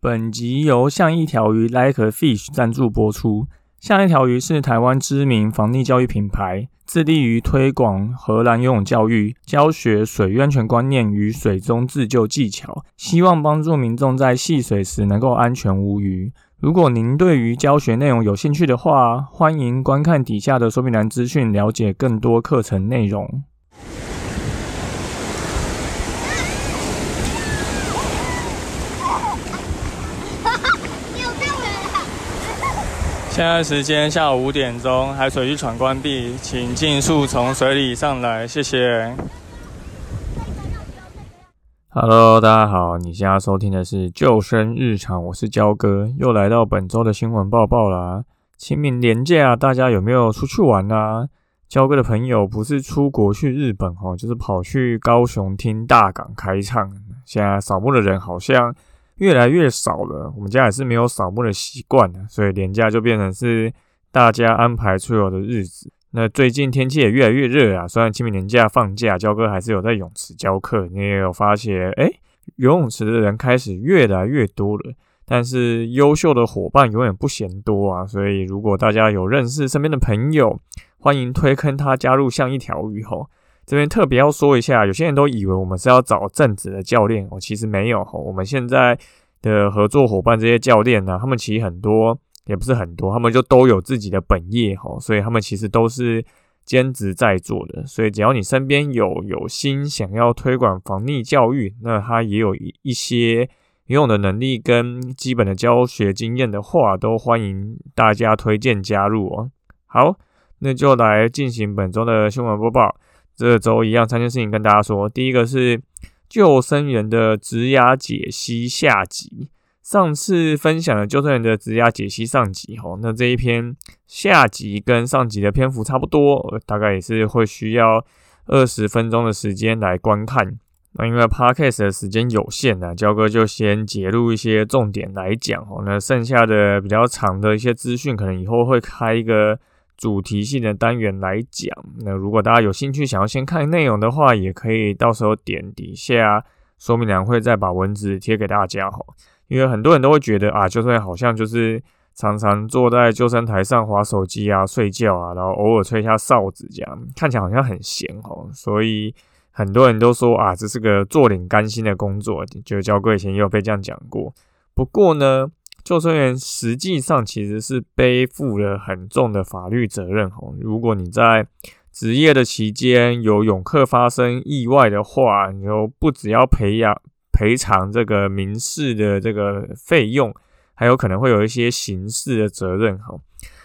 本集由像一条鱼 Like a Fish 赞助播出。像一条鱼是台湾知名防溺教育品牌，致力于推广荷兰游泳教育，教学水安全观念与水中自救技巧，希望帮助民众在戏水时能够安全无虞。如果您对于教学内容有兴趣的话，欢迎观看底下的说明栏资讯，了解更多课程内容。现在时间下午五点钟，海水浴场关闭，请尽速从水里上来，谢谢。Hello，大家好，你现在收听的是救生日常，我是焦哥，又来到本周的新闻报报啦。清明年假，大家有没有出去玩啊？焦哥的朋友不是出国去日本哦，就是跑去高雄听大港开唱。现在扫墓的人好像。越来越少了，我们家也是没有扫墓的习惯的，所以年假就变成是大家安排出游的日子。那最近天气也越来越热啊，虽然清明年假放假，焦哥还是有在泳池教课。你也有发现，哎，游泳池的人开始越来越多了，但是优秀的伙伴永远不嫌多啊。所以如果大家有认识身边的朋友，欢迎推坑他加入像一条鱼吼。这边特别要说一下，有些人都以为我们是要找正职的教练，我其实没有。我们现在的合作伙伴这些教练呢，他们其实很多也不是很多，他们就都有自己的本业哈，所以他们其实都是兼职在做的。所以只要你身边有有心想要推广防溺教育，那他也有一一些游泳的能力跟基本的教学经验的话，都欢迎大家推荐加入哦。好，那就来进行本周的新闻播报。这周一样三件事情跟大家说，第一个是救生员的职涯解析下集。上次分享了救生员的职涯解析上集，吼，那这一篇下集跟上集的篇幅差不多，大概也是会需要二十分钟的时间来观看。那因为 podcast 的时间有限呢，焦哥就先截录一些重点来讲，哦，那剩下的比较长的一些资讯，可能以后会开一个。主题性的单元来讲，那如果大家有兴趣想要先看内容的话，也可以到时候点底下说明栏会再把文字贴给大家哈。因为很多人都会觉得啊，救生员好像就是常常坐在救生台上划手机啊、睡觉啊，然后偶尔吹一下哨子这样，看起来好像很闲哦。所以很多人都说啊，这是个坐领甘心的工作，就教过以前也有被这样讲过。不过呢。救生员实际上其实是背负了很重的法律责任哦。如果你在职业的期间有泳客发生意外的话，你就不只要赔养赔偿这个民事的这个费用，还有可能会有一些刑事的责任哈。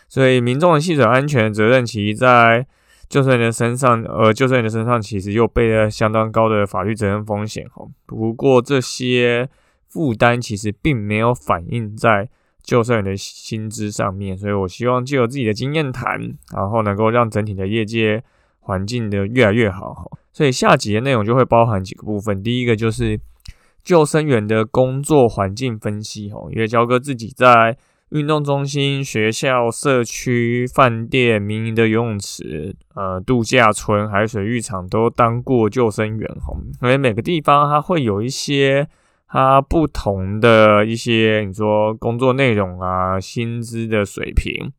所以民众的系水安全责任，其实在救生员的身上，呃，救生员的身上其实又背了相当高的法律责任风险哈。不过这些。负担其实并没有反映在救生员的薪资上面，所以我希望借由自己的经验谈，然后能够让整体的业界环境的越来越好。所以下集的内容就会包含几个部分，第一个就是救生员的工作环境分析。吼，因为焦哥自己在运动中心、学校、社区、饭店、民营的游泳池、呃度假村、海水浴场都当过救生员。哈，因为每个地方它会有一些。它不同的一些，你说工作内容啊，薪资的水平，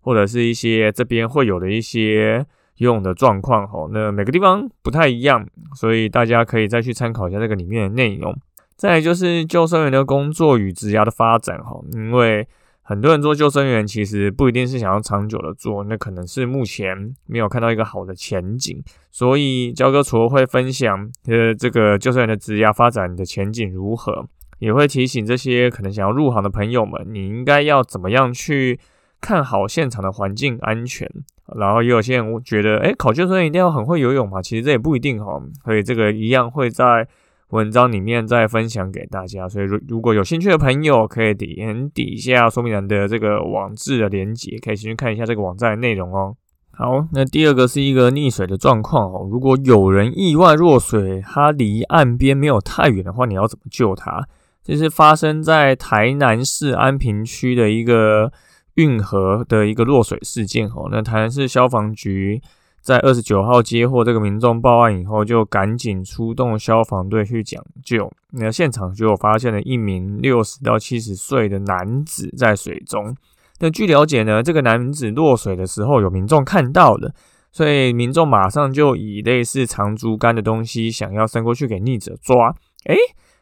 或者是一些这边会有的一些用的状况，吼，那每个地方不太一样，所以大家可以再去参考一下这个里面的内容。再就是救生员的工作与职涯的发展，哈，因为。很多人做救生员，其实不一定是想要长久的做，那可能是目前没有看到一个好的前景。所以焦哥除了会分享呃这个救生员的职业发展的前景如何，也会提醒这些可能想要入行的朋友们，你应该要怎么样去看好现场的环境安全。然后也有些人觉得，哎，考救生员一定要很会游泳嘛？其实这也不一定哈，所以这个一样会在。文章里面再分享给大家，所以如如果有兴趣的朋友，可以点底下说明栏的这个网志的连接，可以先去看一下这个网站的内容哦。好，那第二个是一个溺水的状况哦。如果有人意外落水，他离岸边没有太远的话，你要怎么救他？这是发生在台南市安平区的一个运河的一个落水事件哦。那台南市消防局。在二十九号接获这个民众报案以后，就赶紧出动消防队去抢救。那现场就发现了一名六十到七十岁的男子在水中。那据了解呢，这个男子落水的时候有民众看到了，所以民众马上就以类似长竹竿的东西想要伸过去给溺者抓。诶，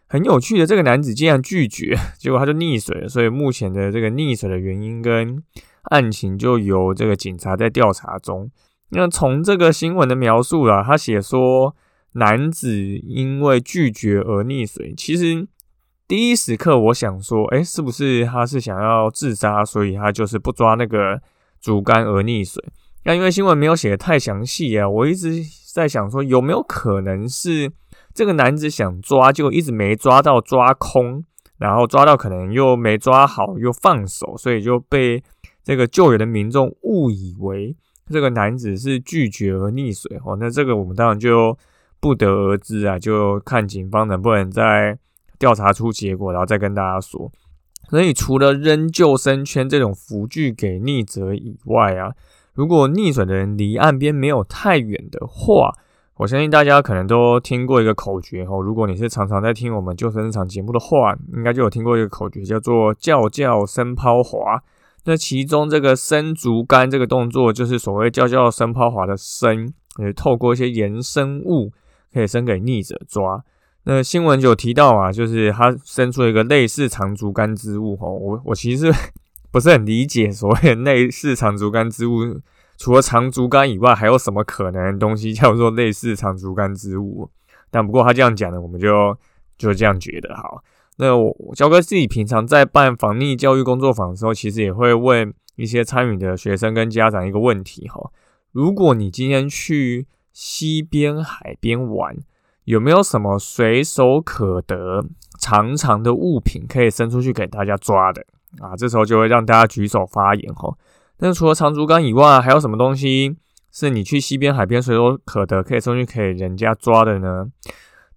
很有趣的，这个男子竟然拒绝，结果他就溺水了。所以目前的这个溺水的原因跟案情就由这个警察在调查中。那从这个新闻的描述啦，他写说男子因为拒绝而溺水。其实第一时刻我想说，哎，是不是他是想要自杀，所以他就是不抓那个竹竿而溺水？那因为新闻没有写的太详细啊，我一直在想说，有没有可能是这个男子想抓，就一直没抓到，抓空，然后抓到可能又没抓好，又放手，所以就被这个救援的民众误以为。这个男子是拒绝而溺水哦，那这个我们当然就不得而知啊，就看警方能不能再调查出结果，然后再跟大家说。所以除了扔救生圈这种浮具给溺者以外啊，如果溺水的人离岸边没有太远的话，我相信大家可能都听过一个口诀哦。如果你是常常在听我们救生日常节目的话，应该就有听过一个口诀，叫做“叫叫声抛滑”。那其中这个伸竹竿这个动作，就是所谓叫叫伸抛滑的伸，也透过一些延伸物可以伸给逆者抓。那新闻就有提到啊，就是他伸出一个类似长竹竿之物哦。我我其实 不是很理解所谓类似长竹竿之物，除了长竹竿以外，还有什么可能东西叫做类似长竹竿之物？但不过他这样讲呢，我们就就这样觉得好。那我焦哥自己平常在办防溺教育工作坊的时候，其实也会问一些参与的学生跟家长一个问题哈：如果你今天去西边、海边玩，有没有什么随手可得、长长的物品可以伸出去给大家抓的啊？这时候就会让大家举手发言哈。那除了长竹竿以外，还有什么东西是你去西边、海边随手可得可以伸出去给人家抓的呢？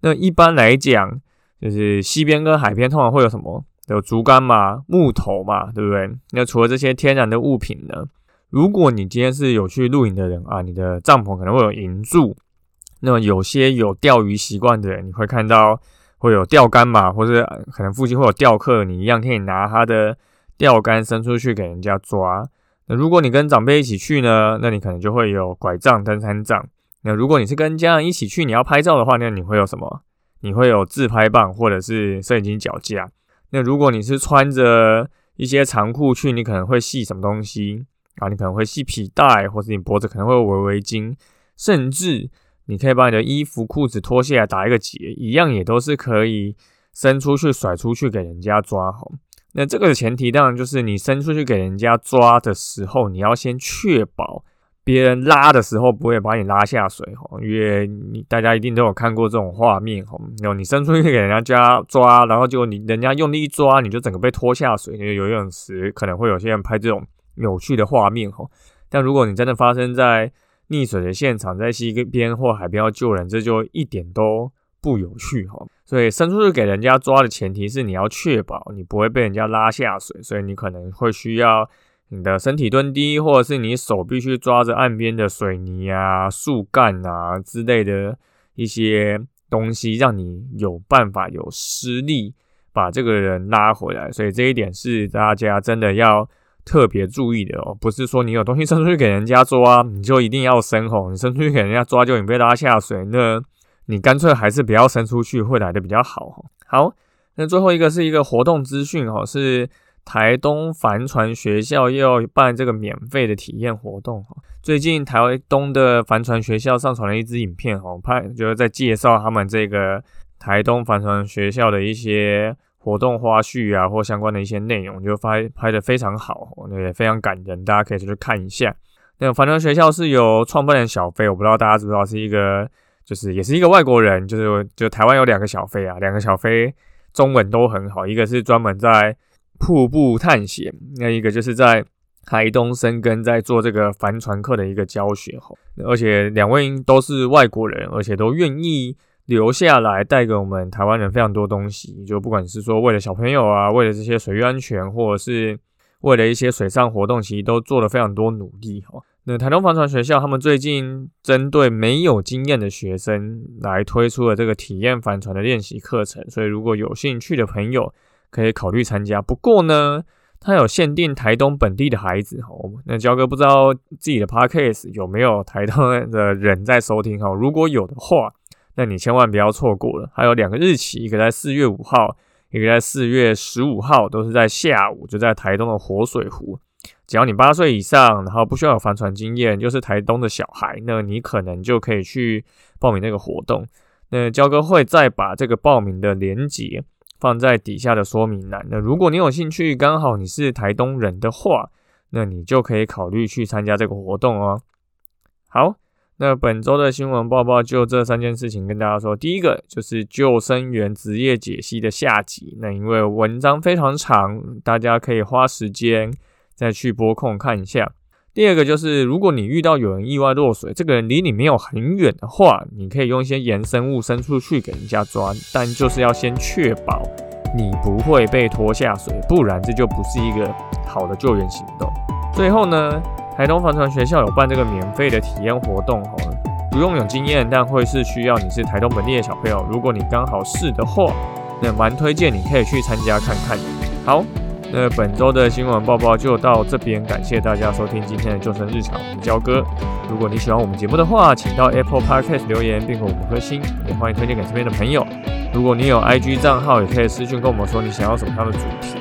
那一般来讲，就是溪边跟海边通常会有什么？有竹竿嘛，木头嘛，对不对？那除了这些天然的物品呢？如果你今天是有去露营的人啊，你的帐篷可能会有银柱。那么有些有钓鱼习惯的人，你会看到会有钓竿嘛，或者可能附近会有钓客，你一样可以拿他的钓竿伸出去给人家抓。那如果你跟长辈一起去呢，那你可能就会有拐杖、登山杖。那如果你是跟家人一起去，你要拍照的话，那你会有什么？你会有自拍棒或者是摄影机脚架。那如果你是穿着一些长裤去，你可能会系什么东西啊？你可能会系皮带，或者你脖子可能会围围巾，甚至你可以把你的衣服裤子脱下来打一个结，一样也都是可以伸出去甩出去给人家抓好。那这个前提当然就是你伸出去给人家抓的时候，你要先确保。别人拉的时候不会把你拉下水哈，因为你大家一定都有看过这种画面哈，然后你伸出去给人家抓抓，然后就你人家用力一抓，你就整个被拖下水。因为游泳池可能会有些人拍这种有趣的画面哈，但如果你真的发生在溺水的现场，在溪边或海边要救人，这就一点都不有趣哈。所以伸出去给人家抓的前提是你要确保你不会被人家拉下水，所以你可能会需要。你的身体蹲低，或者是你手必须抓着岸边的水泥啊、树干啊之类的一些东西，让你有办法有施力把这个人拉回来。所以这一点是大家真的要特别注意的哦，不是说你有东西伸出去给人家抓，你就一定要伸吼，你伸出去给人家抓就你被拉下水，那你干脆还是不要伸出去，会来的比较好。好，那最后一个是一个活动资讯哈，是。台东帆船学校又要办这个免费的体验活动。最近台东的帆船学校上传了一支影片哈，拍就是在介绍他们这个台东帆船学校的一些活动花絮啊，或相关的一些内容，就拍拍的非常好，也非常感人，大家可以出去看一下。那帆船学校是由创办人小飞，我不知道大家知不知道，是一个就是也是一个外国人，就是就台湾有两个小飞啊，两个小飞中文都很好，一个是专门在瀑布探险，那一个就是在台东生根，在做这个帆船课的一个教学哈，而且两位都是外国人，而且都愿意留下来带给我们台湾人非常多东西，就不管是说为了小朋友啊，为了这些水域安全，或者是为了一些水上活动，其实都做了非常多努力哈。那台东帆船学校他们最近针对没有经验的学生来推出了这个体验帆船的练习课程，所以如果有兴趣的朋友可以考虑参加。不过呢，它有限定台东本地的孩子哦。那焦哥不知道自己的 podcast 有没有台东的人在收听哈？如果有的话，那你千万不要错过了。还有两个日期，一个在四月五号，一个在四月十五号，都是在下午，就在台东的活水湖。只要你八岁以上，然后不需要有帆船经验，又是台东的小孩，那你可能就可以去报名那个活动。那焦哥会再把这个报名的链接放在底下的说明栏。那如果你有兴趣，刚好你是台东人的话，那你就可以考虑去参加这个活动哦。好，那本周的新闻报报就这三件事情跟大家说。第一个就是救生员职业解析的下集。那因为文章非常长，大家可以花时间。再去拨控看一下。第二个就是，如果你遇到有人意外落水，这个人离你没有很远的话，你可以用一些延伸物伸出去给人家抓，但就是要先确保你不会被拖下水，不然这就不是一个好的救援行动。最后呢，台东帆船学校有办这个免费的体验活动，哈，不用有经验，但会是需要你是台东本地的小朋友。如果你刚好是的话，那蛮推荐你可以去参加看看。好。那本周的新闻报报就到这边，感谢大家收听今天的救生日常，我们焦哥。如果你喜欢我们节目的话，请到 Apple Podcast 留言并给我们颗星，也欢迎推荐给身边的朋友。如果你有 IG 账号，也可以私讯跟我们说你想要什么样的主题。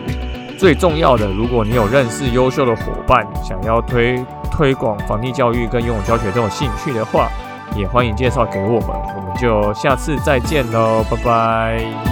最重要的，如果你有认识优秀的伙伴，想要推推广防溺教育跟游泳教学这种兴趣的话，也欢迎介绍给我们。我们就下次再见喽，拜拜。